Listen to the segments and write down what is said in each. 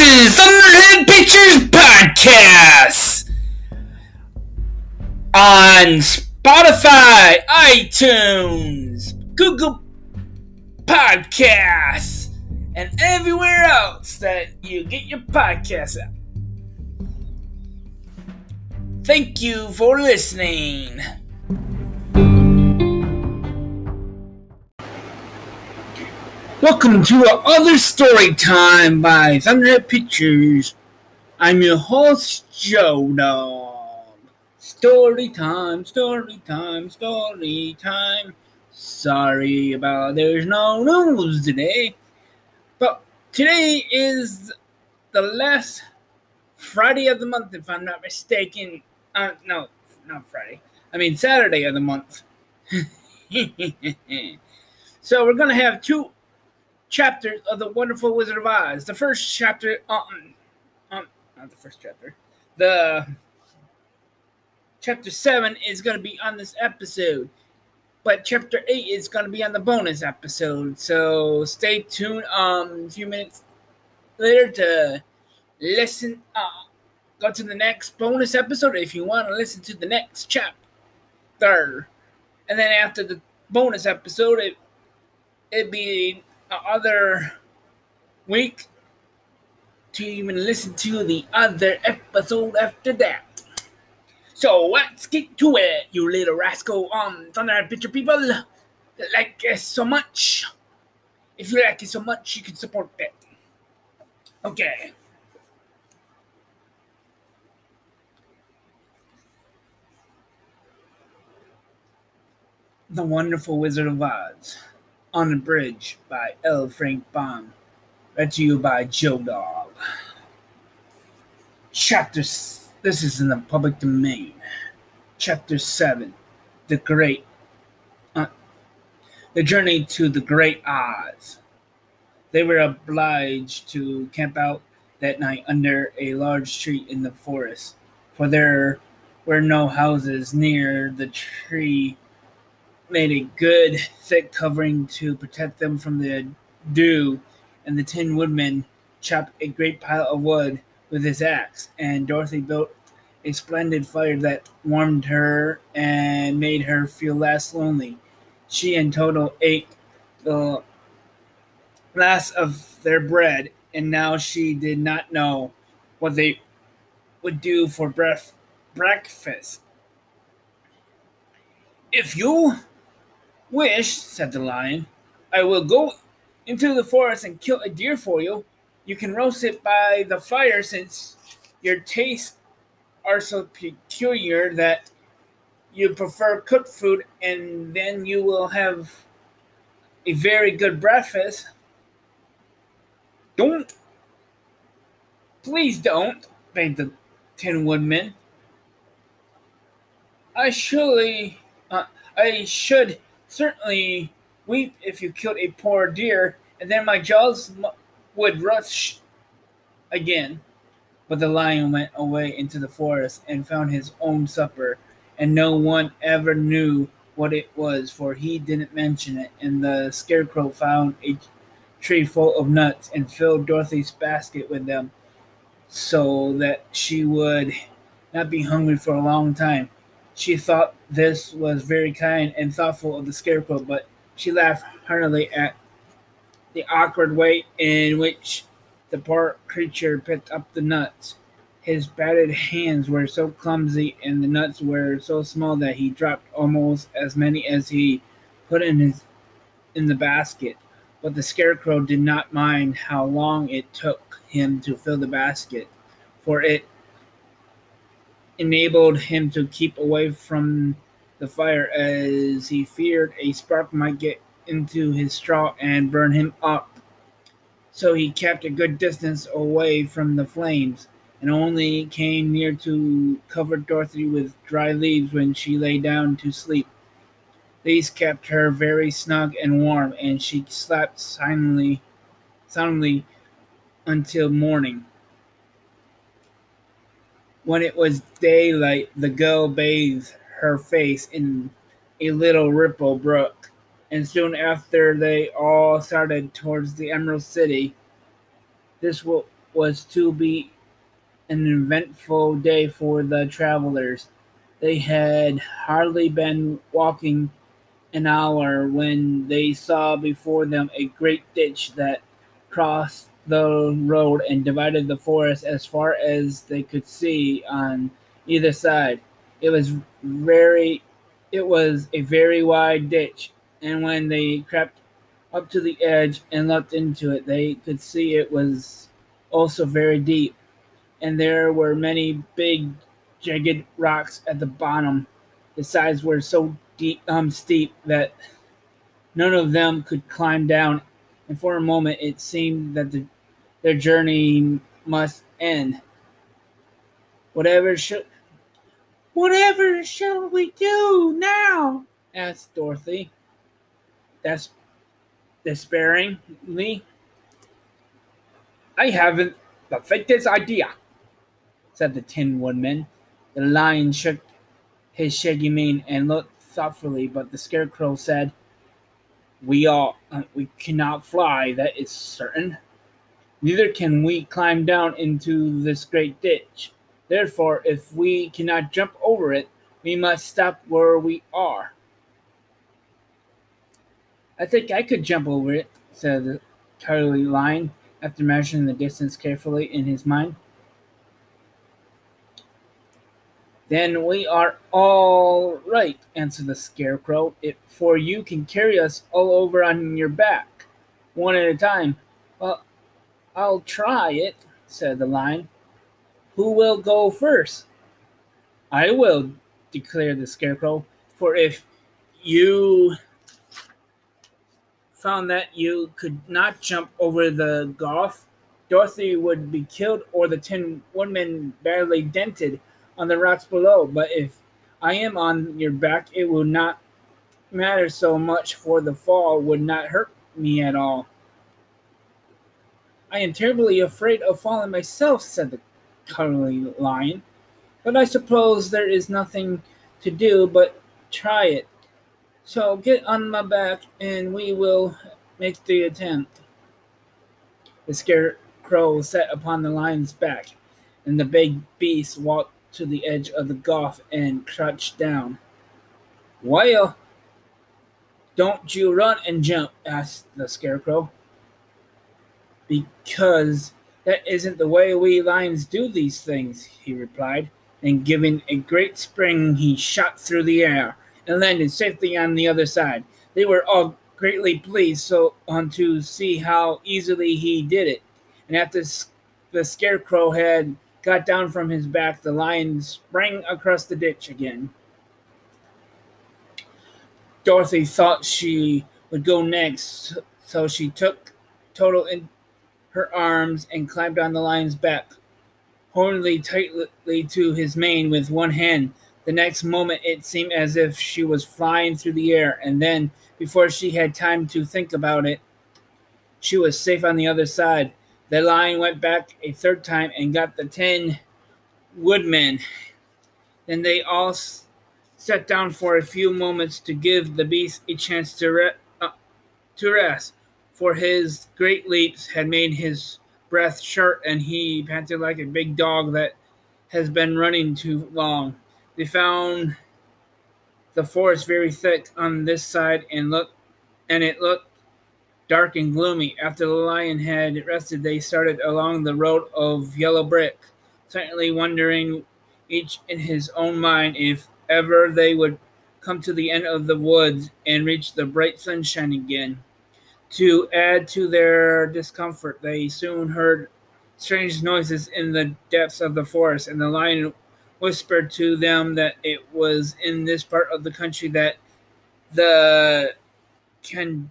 Is Thunderhead Pictures Podcast on Spotify, iTunes, Google Podcasts, and everywhere else that you get your podcasts at. Thank you for listening. Welcome to another story time by Thunderhead Pictures. I'm your host, Joe Dog. Story time, story time, story time. Sorry about there's no news today, but today is the last Friday of the month, if I'm not mistaken. Uh, no, not Friday. I mean Saturday of the month. so we're gonna have two chapters of the Wonderful Wizard of Oz. The first chapter, um, um, not the first chapter, the chapter seven is going to be on this episode, but chapter eight is going to be on the bonus episode. So stay tuned. Um, a few minutes later to listen. Uh, go to the next bonus episode if you want to listen to the next chapter, and then after the bonus episode, it it'd be other week to even listen to the other episode after that. So let's get to it, you little rascal. Um, Thunder Picture people like it so much. If you like it so much, you can support it. Okay. The Wonderful Wizard of Oz on the Bridge by L. Frank Baum. Read to you by Joe Dog. Chapter. This is in the public domain. Chapter 7 The Great. Uh, the Journey to the Great Oz. They were obliged to camp out that night under a large tree in the forest, for there were no houses near the tree made a good thick covering to protect them from the dew, and the Tin Woodman chopped a great pile of wood with his axe, and Dorothy built a splendid fire that warmed her and made her feel less lonely. She and Toto ate the last of their bread, and now she did not know what they would do for bref- breakfast. If you Wish, said the lion, I will go into the forest and kill a deer for you. You can roast it by the fire since your tastes are so peculiar that you prefer cooked food, and then you will have a very good breakfast. Don't. Please don't, begged the Tin Woodman. I surely. Uh, I should certainly weep if you killed a poor deer, and then my jaws would rush again. But the lion went away into the forest and found his own supper, and no one ever knew what it was, for he didn't mention it. And the scarecrow found a tree full of nuts and filled Dorothy's basket with them so that she would not be hungry for a long time. She thought this was very kind and thoughtful of the scarecrow, but she laughed heartily at the awkward way in which the poor creature picked up the nuts. His battered hands were so clumsy and the nuts were so small that he dropped almost as many as he put in his in the basket. But the scarecrow did not mind how long it took him to fill the basket, for it enabled him to keep away from the fire as he feared a spark might get into his straw and burn him up. So he kept a good distance away from the flames and only came near to cover Dorothy with dry leaves when she lay down to sleep. These kept her very snug and warm, and she slept silently, soundly until morning. When it was daylight, the girl bathed her face in a little ripple brook, and soon after they all started towards the Emerald City. This was to be an eventful day for the travelers. They had hardly been walking an hour when they saw before them a great ditch that crossed the road and divided the forest as far as they could see on either side. It was very it was a very wide ditch, and when they crept up to the edge and looked into it, they could see it was also very deep, and there were many big, jagged rocks at the bottom. The sides were so deep, um, steep that none of them could climb down, and for a moment it seemed that the, their journey must end. Whatever should Whatever shall we do now? asked Dorothy. That's despairingly. I haven't the faintest idea, said the Tin Woodman. The lion shook his shaggy mane and looked thoughtfully, but the Scarecrow said, "We are uh, we cannot fly. That is certain. Neither can we climb down into this great ditch. Therefore, if we cannot jump over it, we must stop where we are. I think I could jump over it, said the cowardly lion, after measuring the distance carefully in his mind. Then we are all right, answered the scarecrow, for you can carry us all over on your back, one at a time. Well, I'll try it, said the lion. Who will go first? I will, declared the Scarecrow. For if you found that you could not jump over the gulf, Dorothy would be killed or the Tin Woodman badly dented on the rocks below. But if I am on your back, it will not matter so much, for the fall would not hurt me at all. I am terribly afraid of falling myself, said the cuddly lion. But I suppose there is nothing to do but try it. So get on my back and we will make the attempt. The scarecrow sat upon the lion's back, and the big beast walked to the edge of the gulf and crouched down. Well, don't you run and jump, asked the scarecrow. Because that isn't the way we lions do these things, he replied, and giving a great spring, he shot through the air and landed safely on the other side. They were all greatly pleased so on to see how easily he did it. And after the scarecrow had got down from his back, the lion sprang across the ditch again. Dorothy thought she would go next, so she took Toto in, her arms and climbed on the lion's back, holding tightly to his mane with one hand. The next moment, it seemed as if she was flying through the air, and then, before she had time to think about it, she was safe on the other side. The lion went back a third time and got the Tin Woodman. Then they all sat down for a few moments to give the beast a chance to, re- uh, to rest for his great leaps had made his breath short, and he panted like a big dog that has been running too long. They found the forest very thick on this side, and looked, and it looked dark and gloomy. After the lion had rested, they started along the road of yellow brick, silently wondering, each in his own mind, if ever they would come to the end of the woods and reach the bright sunshine again. To add to their discomfort, they soon heard strange noises in the depths of the forest, and the lion whispered to them that it was in this part of the country that the Can-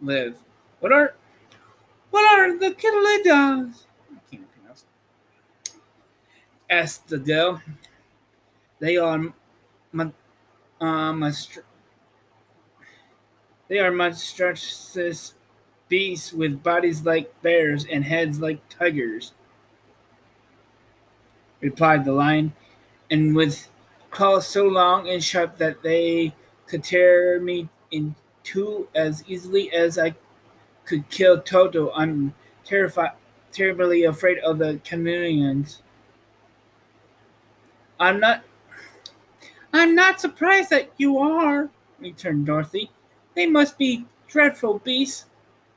live. What are what are the Calidios? I can't pronounce. Asked the Dell. They are um, they are monstrous beasts with bodies like bears and heads like tigers, replied the lion, and with claws so long and sharp that they could tear me in two as easily as I could kill Toto. I'm terrified, terribly afraid of the chameleons. I'm not. I'm not surprised that you are, returned Dorothy. They must be dreadful beasts.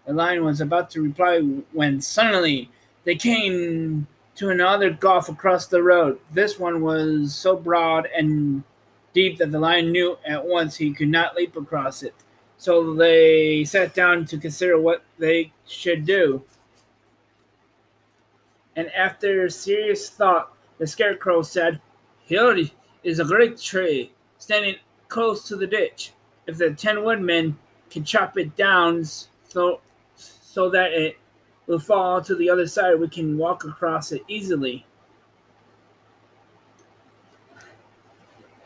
The lion was about to reply when suddenly they came to another gulf across the road. This one was so broad and deep that the lion knew at once he could not leap across it. So they sat down to consider what they should do. And after serious thought, the scarecrow said, Here is a great tree standing close to the ditch. If the Tin Woodman can chop it down so, so that it will fall to the other side. We can walk across it easily.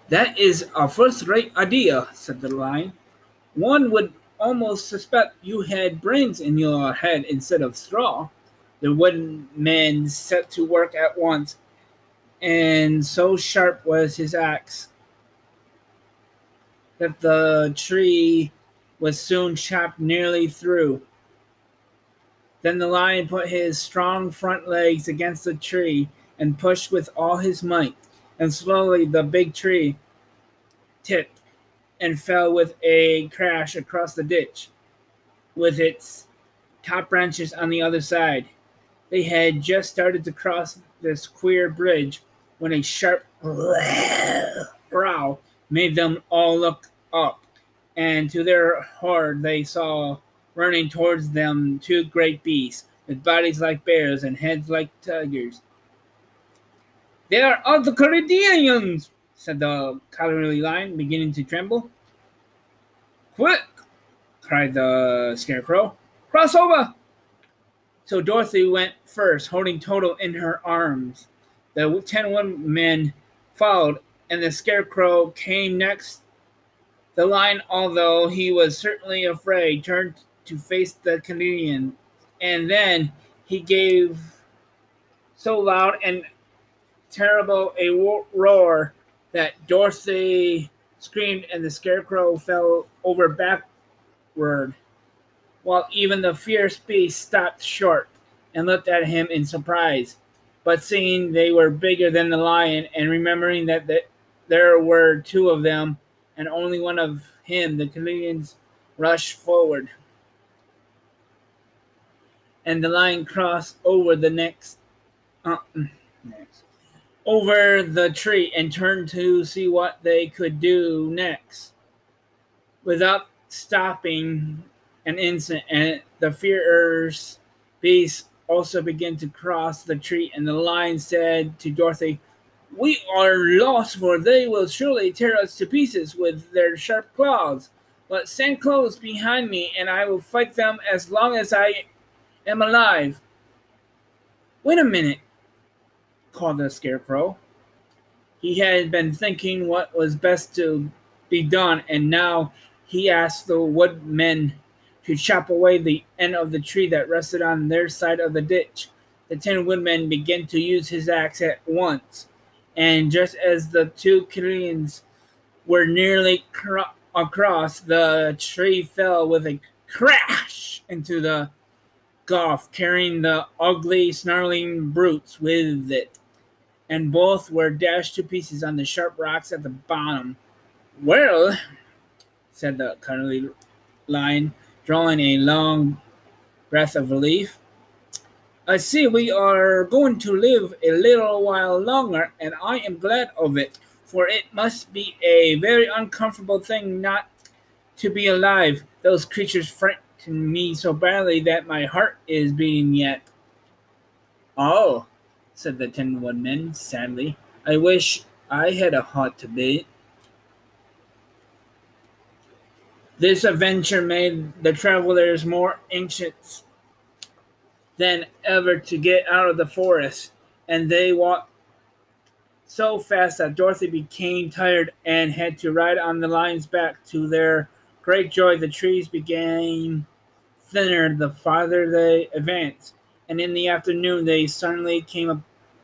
That is a first rate idea, said the lion. One would almost suspect you had brains in your head instead of straw. The wooden man set to work at once, and so sharp was his axe that the tree was soon chopped nearly through. Then the lion put his strong front legs against the tree and pushed with all his might, and slowly the big tree tipped and fell with a crash across the ditch, with its top branches on the other side. They had just started to cross this queer bridge when a sharp growl made them all look up, and to their horror they saw running towards them two great beasts, with bodies like bears and heads like tigers. They are all the Corinthians, said the cowardly lion, beginning to tremble. Quick! cried the scarecrow. Cross over! So Dorothy went first, holding Toto in her arms. The ten women followed, and the scarecrow came next. The lion, although he was certainly afraid, turned to face the Canadian, and then he gave so loud and terrible a roar that Dorothy screamed and the scarecrow fell over backward, while even the fierce beast stopped short and looked at him in surprise. But seeing they were bigger than the lion and remembering that the, there were two of them and only one of him, the Canadians rushed forward and the lion crossed over the next, uh, next over the tree and turned to see what they could do next. Without stopping an instant, and the fierce beast also began to cross the tree, and the lion said to Dorothy, We are lost, for they will surely tear us to pieces with their sharp claws. But stand close behind me, and I will fight them as long as I am alive. Wait a minute, called the scarecrow. He had been thinking what was best to be done, and now he asked the woodmen to chop away the end of the tree that rested on their side of the ditch. The Tin Woodman began to use his axe at once, and just as the two Canadians were nearly cr- across, the tree fell with a crash into the gulf, carrying the ugly, snarling brutes with it, and both were dashed to pieces on the sharp rocks at the bottom. Well, said the cuddly lion, drawing a long breath of relief. I see we are going to live a little while longer, and I am glad of it, for it must be a very uncomfortable thing not to be alive. Those creatures frighten me so badly that my heart is beating yet. Oh, said the Tin Woodman sadly. I wish I had a heart to beat. This adventure made the travelers more anxious than ever to get out of the forest, and they walked so fast that Dorothy became tired and had to ride on the lion's back. To their great joy, the trees began thinner the farther they advanced, and in the afternoon they suddenly came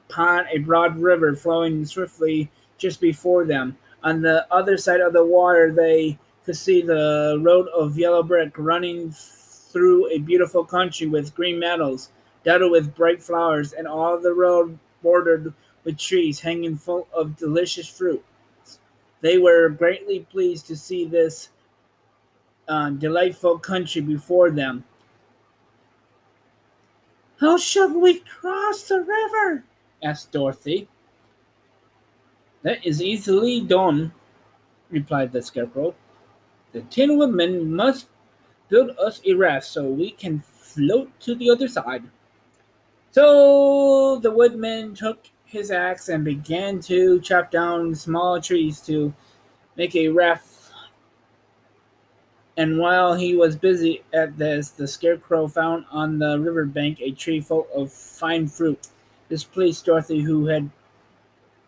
upon a broad river flowing swiftly just before them. On the other side of the water, they could see the road of yellow brick running through a beautiful country with green meadows, dotted with bright flowers, and all the road bordered with trees hanging full of delicious fruit. They were greatly pleased to see this uh, delightful country before them. How shall we cross the river? asked Dorothy. That is easily done, replied the Scarecrow. The Tin Woodman must build us a raft so we can float to the other side. So the woodman took his axe and began to chop down small trees to make a raft. And while he was busy at this, the scarecrow found on the riverbank a tree full of fine fruit. This pleased Dorothy, who had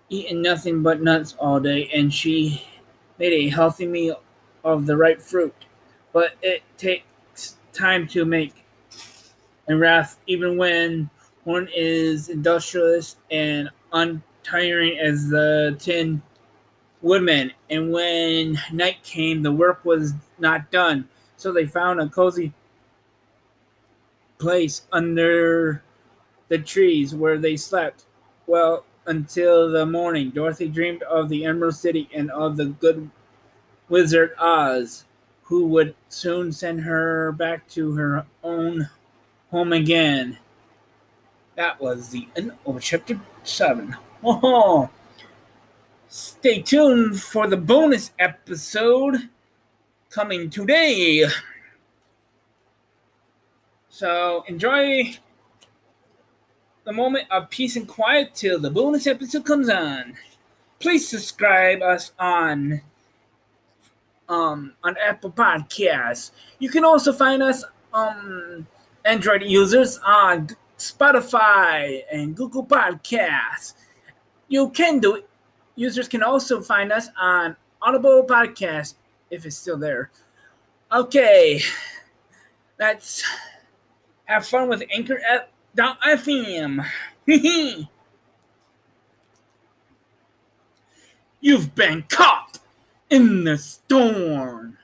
eaten nothing but nuts all day, and she made a healthy meal of the ripe fruit. But it takes time to make And raft, even when one is industrious and untiring as the tin woodman. And when night came, the work was not done. So they found a cozy place under the trees where they slept. Well, until the morning, Dorothy dreamed of the Emerald City and of the good wizard Oz, who would soon send her back to her own home again. That was the end of chapter 7. Oh, stay tuned for the bonus episode coming today. So enjoy the moment of peace and quiet till the bonus episode comes on. Please subscribe us on um on Apple Podcasts. You can also find us um Android users on Spotify, and Google Podcasts. You can do it. Users can also find us on Audible Podcast if it's still there. Okay, let's have fun with Anchor FM. You've been caught in the storm.